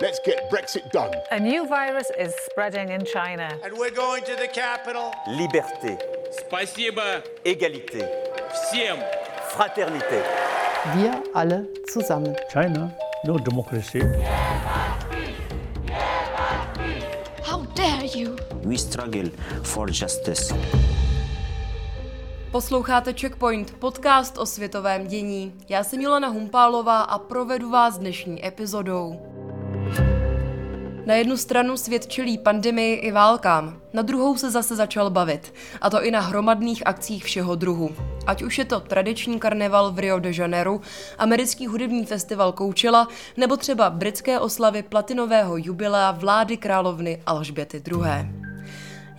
Let's get Brexit done. A new virus is spreading in China. And we're going to the capital. Liberté. Спасибо Égalité. всем. Fraternité. Wir alle zusammen. China, no democracy. How dare you? We struggle for justice. Posloucháte Checkpoint, podcast o světovém dění. Já jsem Milena Humpálová a provedu vás dnešní epizodou. Na jednu stranu svět čelí pandemii i válkám, na druhou se zase začal bavit, a to i na hromadných akcích všeho druhu. Ať už je to tradiční karneval v Rio de Janeiro, americký hudební festival Coachella, nebo třeba britské oslavy platinového jubilea vlády královny Alžběty II.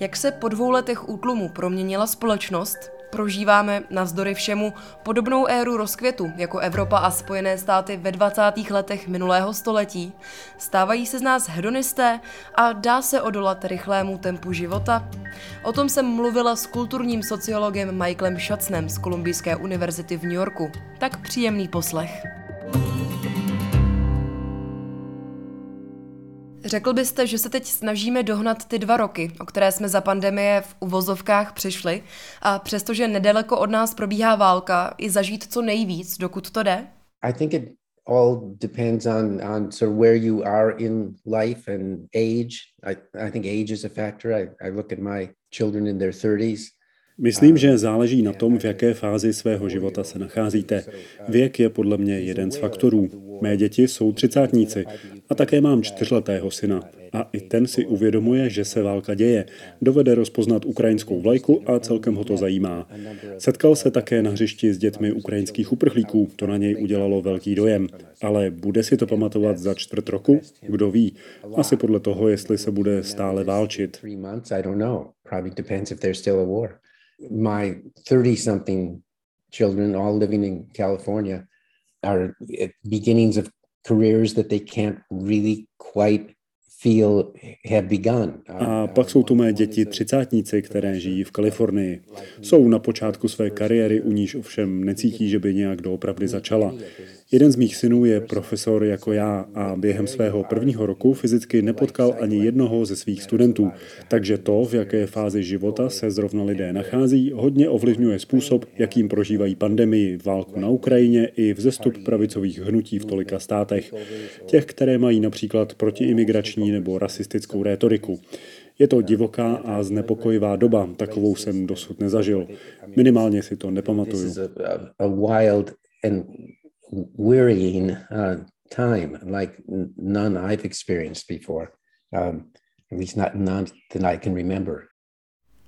Jak se po dvou letech útlumu proměnila společnost, Prožíváme navzdory všemu podobnou éru rozkvětu jako Evropa a Spojené státy ve 20. letech minulého století. Stávají se z nás hedonisté a dá se odolat rychlému tempu života? O tom jsem mluvila s kulturním sociologem Michaelem Schatznem z Kolumbijské univerzity v New Yorku. Tak příjemný poslech. Řekl byste, že se teď snažíme dohnat ty dva roky, o které jsme za pandemie v uvozovkách přišli, a přestože nedaleko od nás probíhá válka, i zažít co nejvíc, dokud to jde? I think it all depends on on sort of where you are in life and age. I, I think age is a factor. I, I look at my children in their 30s. Myslím, že záleží na tom, v jaké fázi svého života se nacházíte. Věk je podle mě jeden z faktorů. Mé děti jsou třicátníci a také mám čtyřletého syna. A i ten si uvědomuje, že se válka děje. Dovede rozpoznat ukrajinskou vlajku a celkem ho to zajímá. Setkal se také na hřišti s dětmi ukrajinských uprchlíků. To na něj udělalo velký dojem. Ale bude si to pamatovat za čtvrt roku? Kdo ví? Asi podle toho, jestli se bude stále válčit my 30 something children, all living in California, are at beginnings of careers that they can't really quite feel have begun. A pak jsou tu mé děti třicátníci, které žijí v Kalifornii. Jsou na počátku své kariéry, u níž ovšem necítí, že by nějak doopravdy začala. Jeden z mých synů je profesor jako já a během svého prvního roku fyzicky nepotkal ani jednoho ze svých studentů, takže to, v jaké fázi života se zrovna lidé nachází, hodně ovlivňuje způsob, jakým prožívají pandemii, válku na Ukrajině i vzestup pravicových hnutí v tolika státech. Těch, které mají například protiimigrační nebo rasistickou rétoriku. Je to divoká a znepokojivá doba, takovou jsem dosud nezažil. Minimálně si to nepamatuju wearying uh, time like none I've experienced before, um, at least not none that I can remember.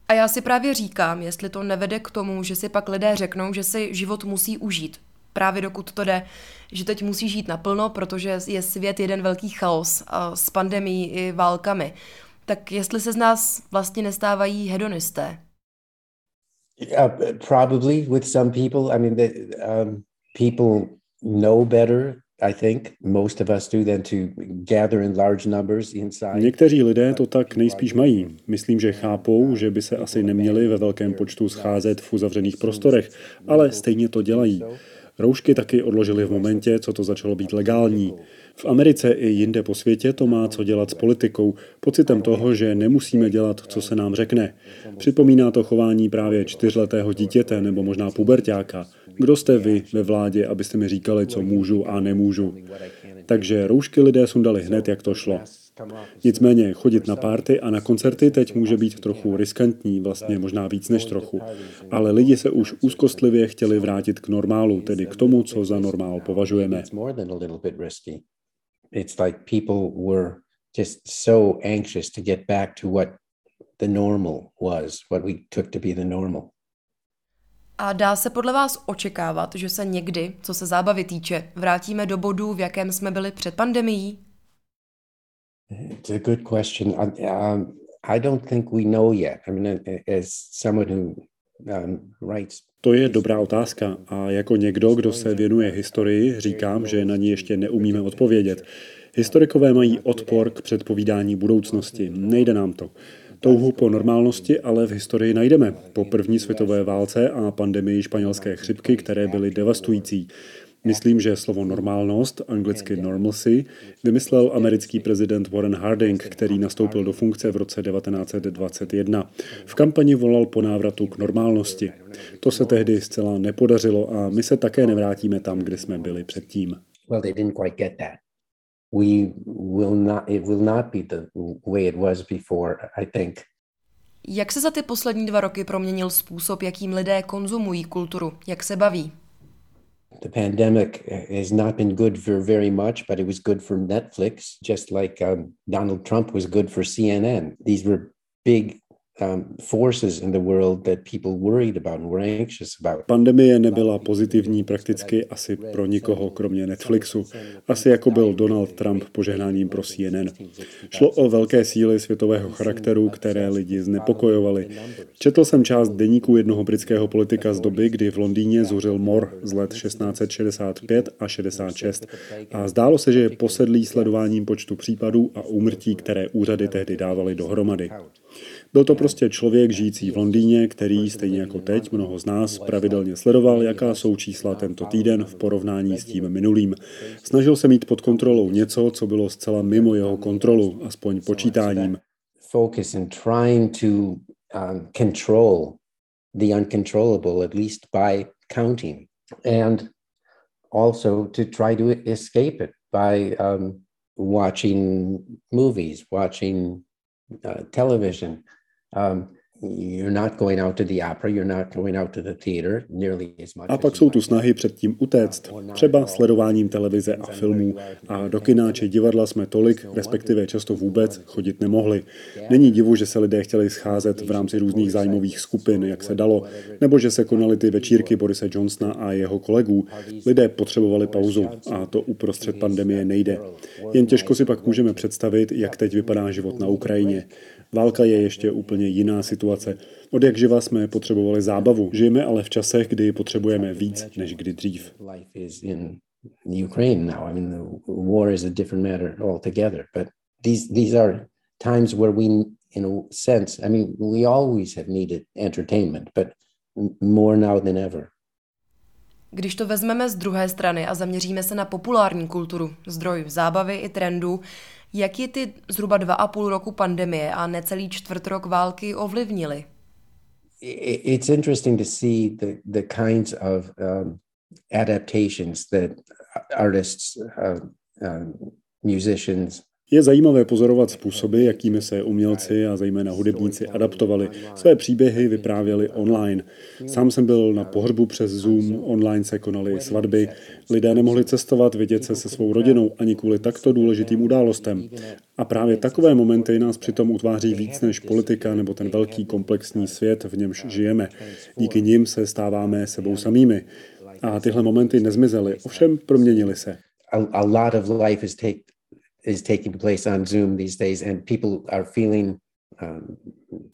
A já si právě říkám, jestli to nevede k tomu, že si pak lidé řeknou, že si život musí užít. Právě dokud to jde, že teď musí žít naplno, protože je svět jeden velký chaos a s pandemí i válkami. Tak jestli se z nás vlastně nestávají hedonisté? Uh, probably with some people. I mean, the, um, people know better I think most of us do than to gather in large numbers inside. Někteří lidé to tak nejspíš mají. Myslím, že chápou, že by se asi neměli ve velkém počtu scházet v uzavřených prostorech, ale stejně to dělají. Roušky taky odložili v momentě, co to začalo být legální. V Americe i jinde po světě to má co dělat s politikou, pocitem toho, že nemusíme dělat, co se nám řekne. Připomíná to chování právě čtyřletého dítěte nebo možná pubertáka. Kdo jste vy ve vládě, abyste mi říkali, co můžu a nemůžu? Takže roušky lidé sundali hned, jak to šlo. Nicméně chodit na párty a na koncerty teď může být trochu riskantní, vlastně možná víc než trochu. Ale lidi se už úzkostlivě chtěli vrátit k normálu, tedy k tomu, co za normál považujeme. The normal was, what we took to be the normal. A dá se podle vás očekávat, že se někdy, co se zábavy týče, vrátíme do bodu, v jakém jsme byli před pandemií? It's a good question. I, um, I don't think we know yet. I mean, as someone who um, rights. To je dobrá otázka a jako někdo, kdo se věnuje historii, říkám, že na ní ještě neumíme odpovědět. Historikové mají odpor k předpovídání budoucnosti. Nejde nám to. Touhu po normálnosti ale v historii najdeme. Po první světové válce a pandemii španělské chřipky, které byly devastující. Myslím, že slovo normálnost, anglicky normalcy, vymyslel americký prezident Warren Harding, který nastoupil do funkce v roce 1921. V kampani volal po návratu k normálnosti. To se tehdy zcela nepodařilo a my se také nevrátíme tam, kde jsme byli předtím. Well, they didn't quite get that. We will not, it will not be the way it was before, I think. Jak se za ty poslední dva roky proměnil způsob, jakým lidé konzumují kulturu? Jak se baví? the pandemic has not been good for very much, but it was good for Netflix, just like um, Donald Trump was good for CNN. These were big Um, Pandemie nebyla pozitivní prakticky asi pro nikoho, kromě Netflixu. Asi jako byl Donald Trump požehnáním pro CNN. Šlo o velké síly světového charakteru, které lidi znepokojovaly. Četl jsem část deníku jednoho britského politika z doby, kdy v Londýně zuřil mor z let 1665 a 66. A zdálo se, že je posedlý sledováním počtu případů a úmrtí, které úřady tehdy dávaly dohromady. Byl to prostě člověk žijící v Londýně, který, stejně jako teď, mnoho z nás pravidelně sledoval, jaká jsou čísla tento týden v porovnání s tím minulým. Snažil se mít pod kontrolou něco, co bylo zcela mimo jeho kontrolu, aspoň počítáním. Focus in trying to um, control the uncontrollable, at least by counting, and also to try to escape it by um, watching movies, watching uh, television, a pak jsou tu snahy před tím utéct, třeba sledováním televize a filmů. A do kina či divadla jsme tolik, respektive často vůbec, chodit nemohli. Není divu, že se lidé chtěli scházet v rámci různých zájmových skupin, jak se dalo, nebo že se konaly ty večírky Borise Johnsona a jeho kolegů. Lidé potřebovali pauzu a to uprostřed pandemie nejde. Jen těžko si pak můžeme představit, jak teď vypadá život na Ukrajině. Válka je ještě úplně jiná situace. Od jak živa jsme potřebovali zábavu. Žijeme ale v časech, kdy potřebujeme víc než kdy dřív. Ukraine now. I mean, the war is a different matter altogether. But these these are times where we, in a sense, I mean, we always have needed entertainment, but more now than ever. Když to vezmeme z druhé strany a zaměříme se na populární kulturu, zdroj zábavy i trendů, jak je ty zhruba dva a půl roku pandemie a necelý čtvrt rok války ovlivnili? It's interesting to see the, the kinds of um, adaptations that artists, uh, uh, musicians, je zajímavé pozorovat způsoby, jakými se umělci a zejména hudebníci adaptovali. Své příběhy vyprávěli online. Sám jsem byl na pohřbu přes Zoom, online se konaly svatby. Lidé nemohli cestovat, vidět se se svou rodinou ani kvůli takto důležitým událostem. A právě takové momenty nás přitom utváří víc než politika nebo ten velký komplexní svět, v němž žijeme. Díky nim se stáváme sebou samými. A tyhle momenty nezmizely, ovšem proměnily se. A, lot of life is take, is taking place on Zoom these days, and people are feeling um,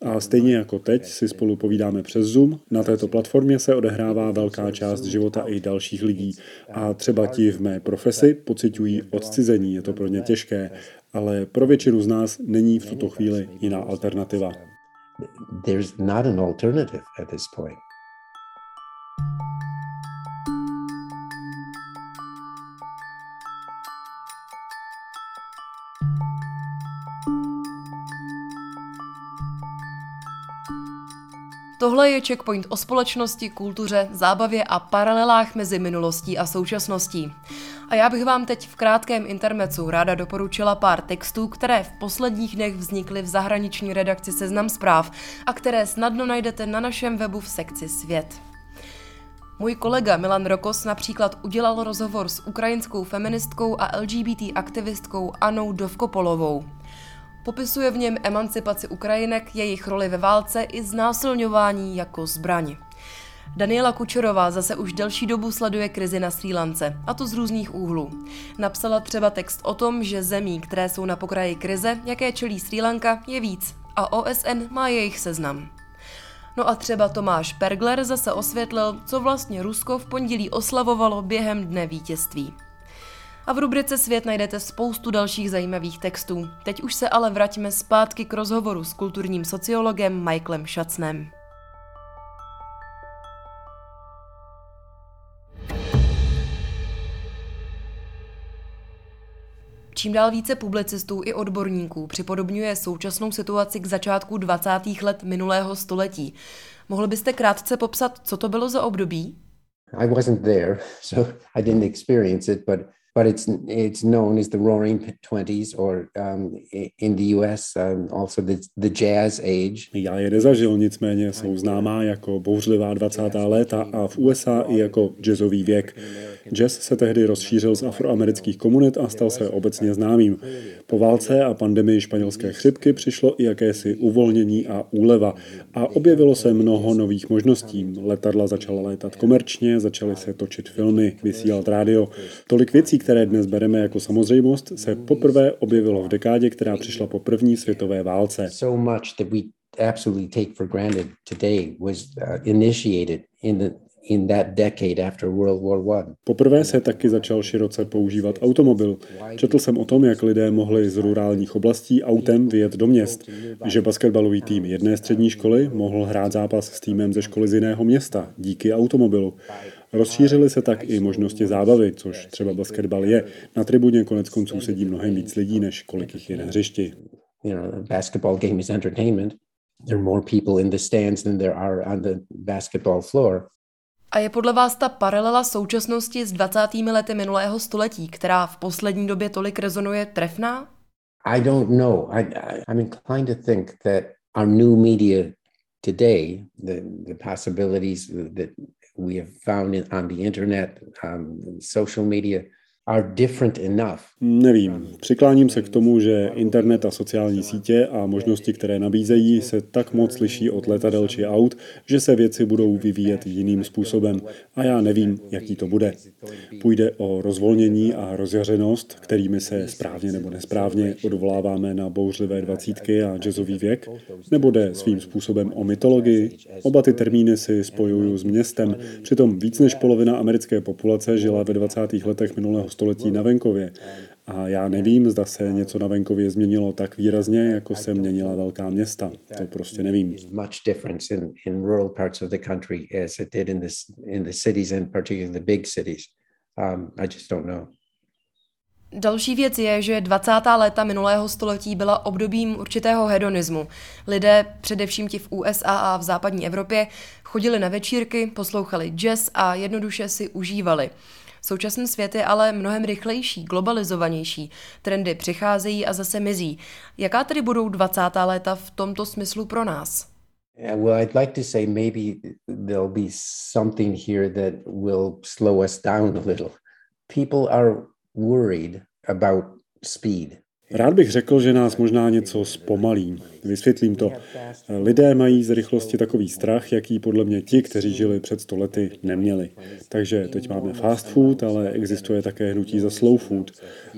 a stejně jako teď si spolu povídáme přes Zoom, na této platformě se odehrává velká část života i dalších lidí. A třeba ti v mé profesi pocitují odcizení, je to pro ně těžké, ale pro většinu z nás není v tuto chvíli jiná alternativa. There's not an alternative at this point. Tohle je checkpoint o společnosti, kultuře, zábavě a paralelách mezi minulostí a současností. A já bych vám teď v krátkém intermecu ráda doporučila pár textů, které v posledních dnech vznikly v zahraniční redakci Seznam zpráv a které snadno najdete na našem webu v sekci Svět. Můj kolega Milan Rokos například udělal rozhovor s ukrajinskou feministkou a LGBT aktivistkou Anou Dovkopolovou. Popisuje v něm emancipaci Ukrajinek, jejich roli ve válce i znásilňování jako zbraň. Daniela Kučerová zase už delší dobu sleduje krizi na Srí Lance, a to z různých úhlů. Napsala třeba text o tom, že zemí, které jsou na pokraji krize, jaké čelí Srí Lanka, je víc a OSN má jejich seznam. No a třeba Tomáš Pergler zase osvětlil, co vlastně Rusko v pondělí oslavovalo během dne vítězství. A v rubrice Svět najdete spoustu dalších zajímavých textů. Teď už se ale vraťme zpátky k rozhovoru s kulturním sociologem Michaelem Šacnem. Čím dál více publicistů i odborníků připodobňuje současnou situaci k začátku 20. let minulého století. Mohli byste krátce popsat, co to bylo za období? I wasn't there, so I didn't experience it, but but it's it's known as the Roaring Twenties, or um, in the U.S. Um, also the, the Jazz Age. Já je nezažil, nicméně jsou známá jako bouřlivá 20. léta a v USA i jako jazzový věk. Jazz se tehdy rozšířil z afroamerických komunit a stal se obecně známým. Po válce a pandemii španělské chřipky přišlo i jakési uvolnění a úleva a objevilo se mnoho nových možností. Letadla začala létat komerčně, začaly se točit filmy, vysílat rádio. Tolik věcí, které dnes bereme jako samozřejmost, se poprvé objevilo v dekádě, která přišla po první světové válce. So much that we absolutely take for granted today was uh, initiated in the in that decade after World War I. Poprvé se taky začal široce používat automobil. Četl jsem o tom, jak lidé mohli z rurálních oblastí autem vyjet do měst, že basketbalový tým jedné střední školy mohl hrát zápas s týmem ze školy z jiného města díky automobilu. Rozšířily se tak i možnosti zábavy, což třeba basketbal je. Na tribuně konec konců sedí mnohem víc lidí, než kolik jich je na hřišti. You know, basketball game is entertainment. There are more people in the stands than there are on the basketball floor. A je podle vás ta paralela současnosti s 20. lety minulého století, která v poslední době tolik rezonuje, trefná? I don't know. I, I, I'm inclined to think that our new media today, the, the possibilities that we have found it on the internet, um, social media. Nevím. Přikláním se k tomu, že internet a sociální sítě a možnosti, které nabízejí, se tak moc liší od letadel či aut, že se věci budou vyvíjet jiným způsobem. A já nevím, jaký to bude. Půjde o rozvolnění a rozjařenost, kterými se správně nebo nesprávně odvoláváme na bouřlivé dvacítky a jazzový věk, nebo jde svým způsobem o mytologii. Oba ty termíny si spojuju s městem. Přitom víc než polovina americké populace žila ve 20. letech minulého století na venkově. A já nevím, zda se něco na venkově změnilo tak výrazně, jako se měnila velká města. To prostě nevím. Much difference in, in rural parts of the country as it did in the, in the cities and particularly the big cities. Um, I just don't know. Další věc je, že 20. léta minulého století byla obdobím určitého hedonismu. Lidé, především ti v USA a v západní Evropě, chodili na večírky, poslouchali jazz a jednoduše si užívali. Současný svět je ale mnohem rychlejší, globalizovanější. Trendy přicházejí a zase mizí. Jaká tedy budou 20. léta v tomto smyslu pro nás? Yeah, well, I'd like to say maybe there'll be something here that will slow us down a little. People are worried about speed. Rád bych řekl, že nás možná něco zpomalí. Vysvětlím to. Lidé mají z rychlosti takový strach, jaký podle mě ti, kteří žili před stolety, neměli. Takže teď máme fast food, ale existuje také hnutí za slow food.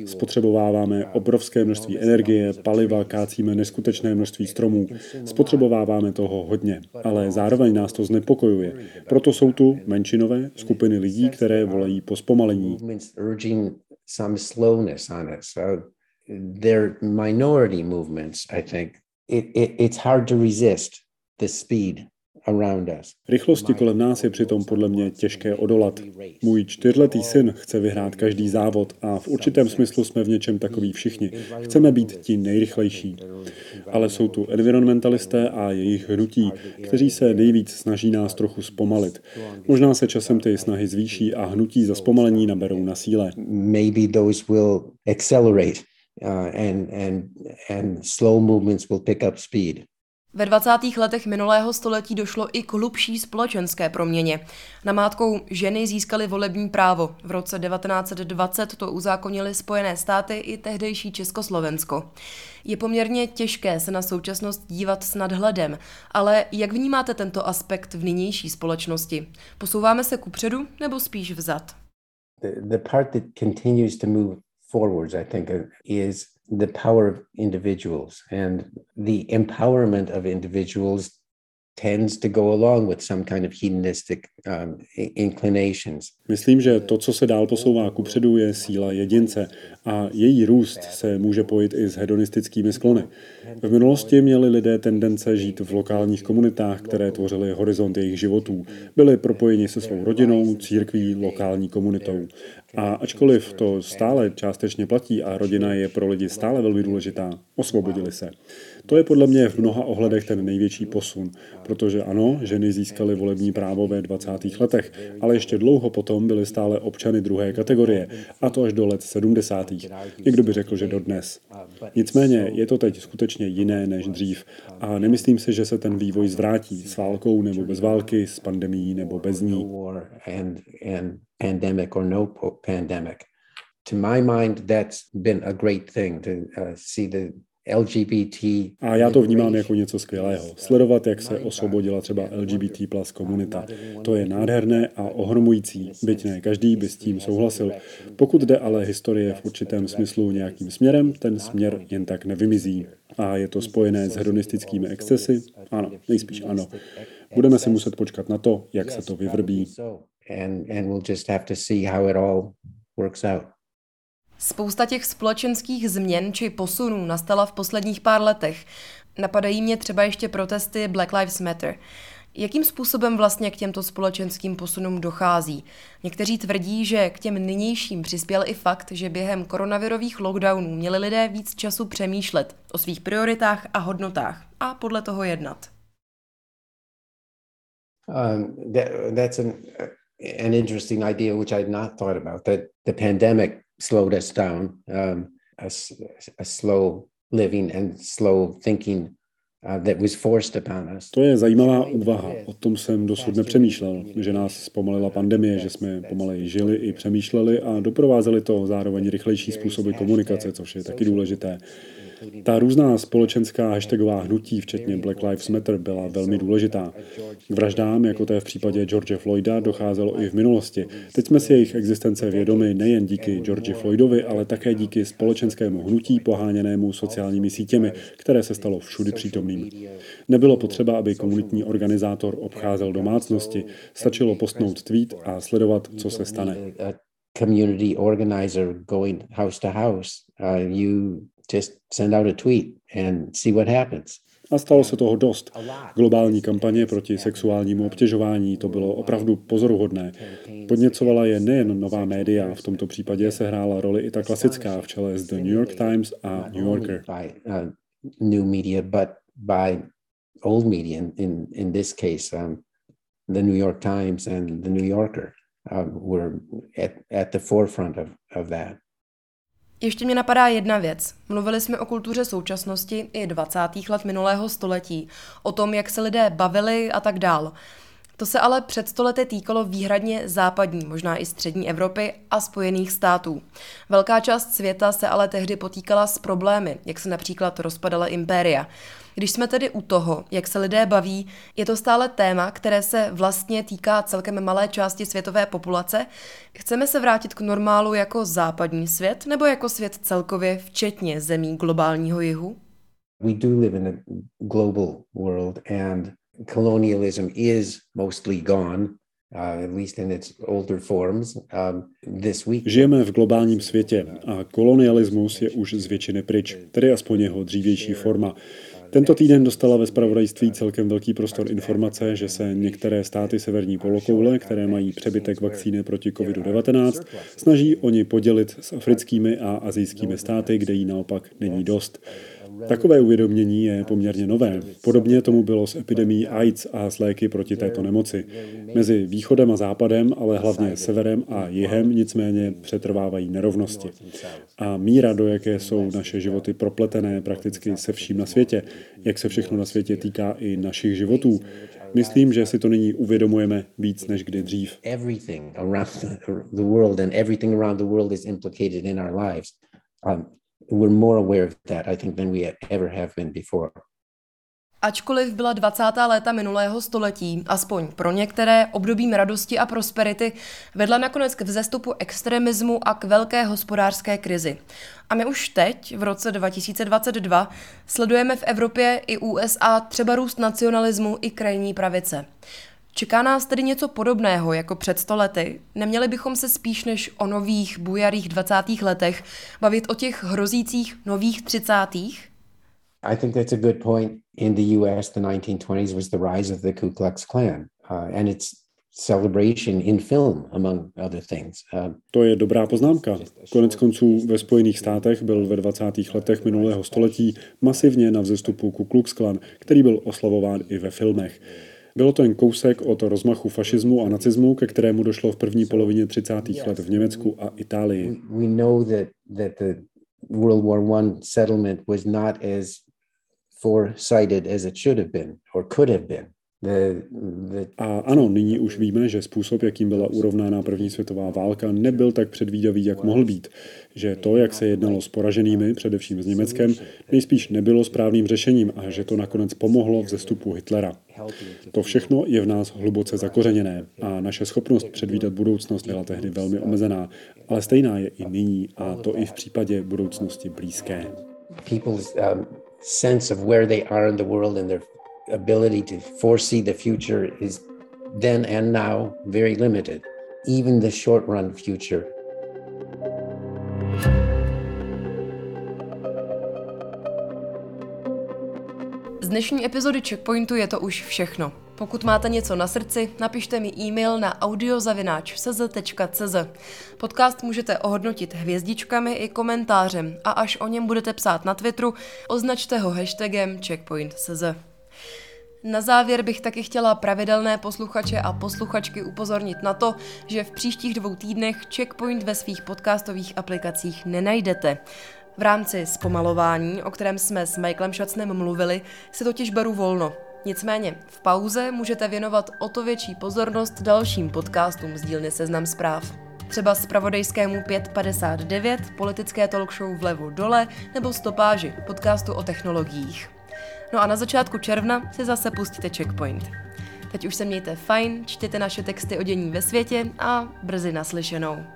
Spotřebováváme obrovské množství energie, paliva, kácíme neskutečné množství stromů. Spotřebováváme toho hodně, ale zároveň nás to znepokojuje. Proto jsou tu menšinové skupiny lidí, které volají po zpomalení they're minority movements, I think. It, it, it's hard to resist the speed around us. Rychlosti kolem nás je přitom podle mě těžké odolat. Můj čtyřletý syn chce vyhrát každý závod a v určitém smyslu jsme v něčem takový všichni. Chceme být ti nejrychlejší. Ale jsou tu environmentalisté a jejich hnutí, kteří se nejvíc snaží nás trochu zpomalit. Možná se časem ty snahy zvýší a hnutí za zpomalení naberou na síle. Maybe those will accelerate and, and, and slow movements will pick up speed. Ve 20. letech minulého století došlo i k hlubší společenské proměně. Namátkou ženy získaly volební právo. V roce 1920 to uzákonili Spojené státy i tehdejší Československo. Je poměrně těžké se na současnost dívat s nadhledem, ale jak vnímáte tento aspekt v nynější společnosti? Posouváme se kupředu nebo spíš vzad? The, the part that continues to move forwards, I think, is the power of individuals and the empowerment of individuals tends to go along with some kind of hedonistic um, inclinations. Myslím, že to, co se dál posouvá kupředu, je síla jedince a její růst se může pojít i s hedonistickými sklony. V minulosti měli lidé tendence žít v lokálních komunitách, které tvořily horizont jejich životů. Byli propojeni se svou rodinou, církví, lokální komunitou. A ačkoliv to stále částečně platí a rodina je pro lidi stále velmi důležitá, osvobodili se. To je podle mě v mnoha ohledech ten největší posun, protože ano, ženy získaly volební právo ve 20. letech, ale ještě dlouho potom byly stále občany druhé kategorie, a to až do let 70. Někdo by řekl, že dodnes. Nicméně je to teď skutečně jiné než dřív a nemyslím si, že se ten vývoj zvrátí s válkou nebo bez války, s pandemí nebo bez ní. no pandemic. To my mind, that's been a great thing to uh, see the LGBT. A já to vnímám jako něco skvělého. Sledovat, jak se osvobodila třeba LGBT plus komunita. To je nádherné a ohromující, byť ne každý by s tím souhlasil. Pokud jde ale historie v určitém smyslu nějakým směrem, ten směr jen tak nevymizí. A je to spojené s hedonistickými excesy? Ano, nejspíš ano. Budeme si muset počkat na to, jak se to vyvrbí. And, and we'll just have to see how it all works out. Spousta těch společenských změn či posunů nastala v posledních pár letech. Napadají mě třeba ještě protesty Black Lives Matter. Jakým způsobem vlastně k těmto společenským posunům dochází? Někteří tvrdí, že k těm nynějším přispěl i fakt, že během koronavirových lockdownů měli lidé víc času přemýšlet o svých prioritách a hodnotách a podle toho jednat. Um, that, that's an, an interesting idea which I'd not thought about. That the pandemic slowed us down, um, a, a slow living and slow thinking uh, to je zajímavá úvaha. O tom jsem dosud nepřemýšlel, že nás zpomalila pandemie, že jsme pomaleji žili i přemýšleli a doprovázeli to zároveň rychlejší způsoby komunikace, což je taky důležité. Ta různá společenská hashtagová hnutí, včetně Black Lives Matter, byla velmi důležitá. K vraždám, jako je v případě George Floyda, docházelo i v minulosti. Teď jsme si jejich existence vědomi nejen díky George Floydovi, ale také díky společenskému hnutí poháněnému sociálními sítěmi, které se stalo všudy přítomným. Nebylo potřeba, aby komunitní organizátor obcházel domácnosti, stačilo postnout tweet a sledovat, co se stane community organizer going house to house. Uh, you just send out a tweet and see what happens. A stalo se toho dost. Globální kampaně proti sexuálnímu obtěžování, to bylo opravdu pozoruhodné. Podněcovala je nejen nová média, v tomto případě se hrála roli i ta klasická v čele s The New York Times a New Yorker. Uh, new media, but by old media, in, in this case, um, the New York Times and the New Yorker uh, were at, at the forefront of, of that. Ještě mě napadá jedna věc. Mluvili jsme o kultuře současnosti i 20. let minulého století, o tom, jak se lidé bavili a tak dál. To se ale před stolety týkalo výhradně západní, možná i střední Evropy a Spojených států. Velká část světa se ale tehdy potýkala s problémy, jak se například rozpadala impéria. Když jsme tedy u toho, jak se lidé baví, je to stále téma, které se vlastně týká celkem malé části světové populace. Chceme se vrátit k normálu jako západní svět nebo jako svět celkově, včetně zemí globálního jihu? We do live in a global world and colonialism is mostly gone. Uh, um, Žijeme v globálním světě a kolonialismus je už z většiny pryč, tedy aspoň jeho dřívější forma. Tento týden dostala ve spravodajství celkem velký prostor informace, že se některé státy severní polokoule, které mají přebytek vakcíny proti COVID-19, snaží oni podělit s africkými a azijskými státy, kde jí naopak není dost. Takové uvědomění je poměrně nové. Podobně tomu bylo s epidemí AIDS a s léky proti této nemoci. Mezi východem a západem, ale hlavně severem a jihem nicméně přetrvávají nerovnosti. A míra, do jaké jsou naše životy propletené prakticky se vším na světě, jak se všechno na světě týká i našich životů, Myslím, že si to nyní uvědomujeme víc než kdy dřív. We're more aware of that, I think, than we ever have been before. Ačkoliv byla 20. léta minulého století, aspoň pro některé, obdobím radosti a prosperity, vedla nakonec k vzestupu extremismu a k velké hospodářské krizi. A my už teď, v roce 2022, sledujeme v Evropě i USA třeba růst nacionalismu i krajní pravice. Čeká nás tedy něco podobného jako před stolety? Neměli bychom se spíš než o nových bujarých 20. letech bavit o těch hrozících nových 30. I think that's a good point. In the US, the 1920s was the rise of the Ku Klux Klan, uh, and its celebration in film, among other things. Uh, to je dobrá poznámka. Konec konců ve Spojených státech byl ve 20. letech minulého století masivně na vzestupu Ku Klux Klan, který byl oslavován i ve filmech. Bylo to jen kousek od rozmachu fašismu a nacismu, ke kterému došlo v první polovině 30. let v Německu a Itálii. World War I settlement was not as foresighted as it should have been or could have been. A ano, nyní už víme, že způsob, jakým byla urovnána první světová válka, nebyl tak předvídavý, jak mohl být. Že to, jak se jednalo s poraženými, především s Německem, nejspíš nebylo správným řešením a že to nakonec pomohlo v zestupu Hitlera. To všechno je v nás hluboce zakořeněné a naše schopnost předvídat budoucnost byla tehdy velmi omezená, ale stejná je i nyní a to i v případě budoucnosti blízké. People's um, sense of where they are in the world and their ability to foresee the future is then and now very limited, even the short run future. Z dnešní epizody Checkpointu je to už všechno. Pokud máte něco na srdci, napište mi e-mail na audiozavináč.cz. Podcast můžete ohodnotit hvězdičkami i komentářem a až o něm budete psát na Twitteru, označte ho hashtagem checkpoint.cz. Na závěr bych taky chtěla pravidelné posluchače a posluchačky upozornit na to, že v příštích dvou týdnech Checkpoint ve svých podcastových aplikacích nenajdete. V rámci zpomalování, o kterém jsme s Michaelem Šacnem mluvili, se totiž beru volno. Nicméně v pauze můžete věnovat o to větší pozornost dalším podcastům z dílny Seznam zpráv. Třeba z pravodejskému 559, politické talk show vlevo dole nebo stopáži, podcastu o technologiích. No a na začátku června si zase pustíte Checkpoint. Teď už se mějte fajn, čtěte naše texty o dění ve světě a brzy naslyšenou.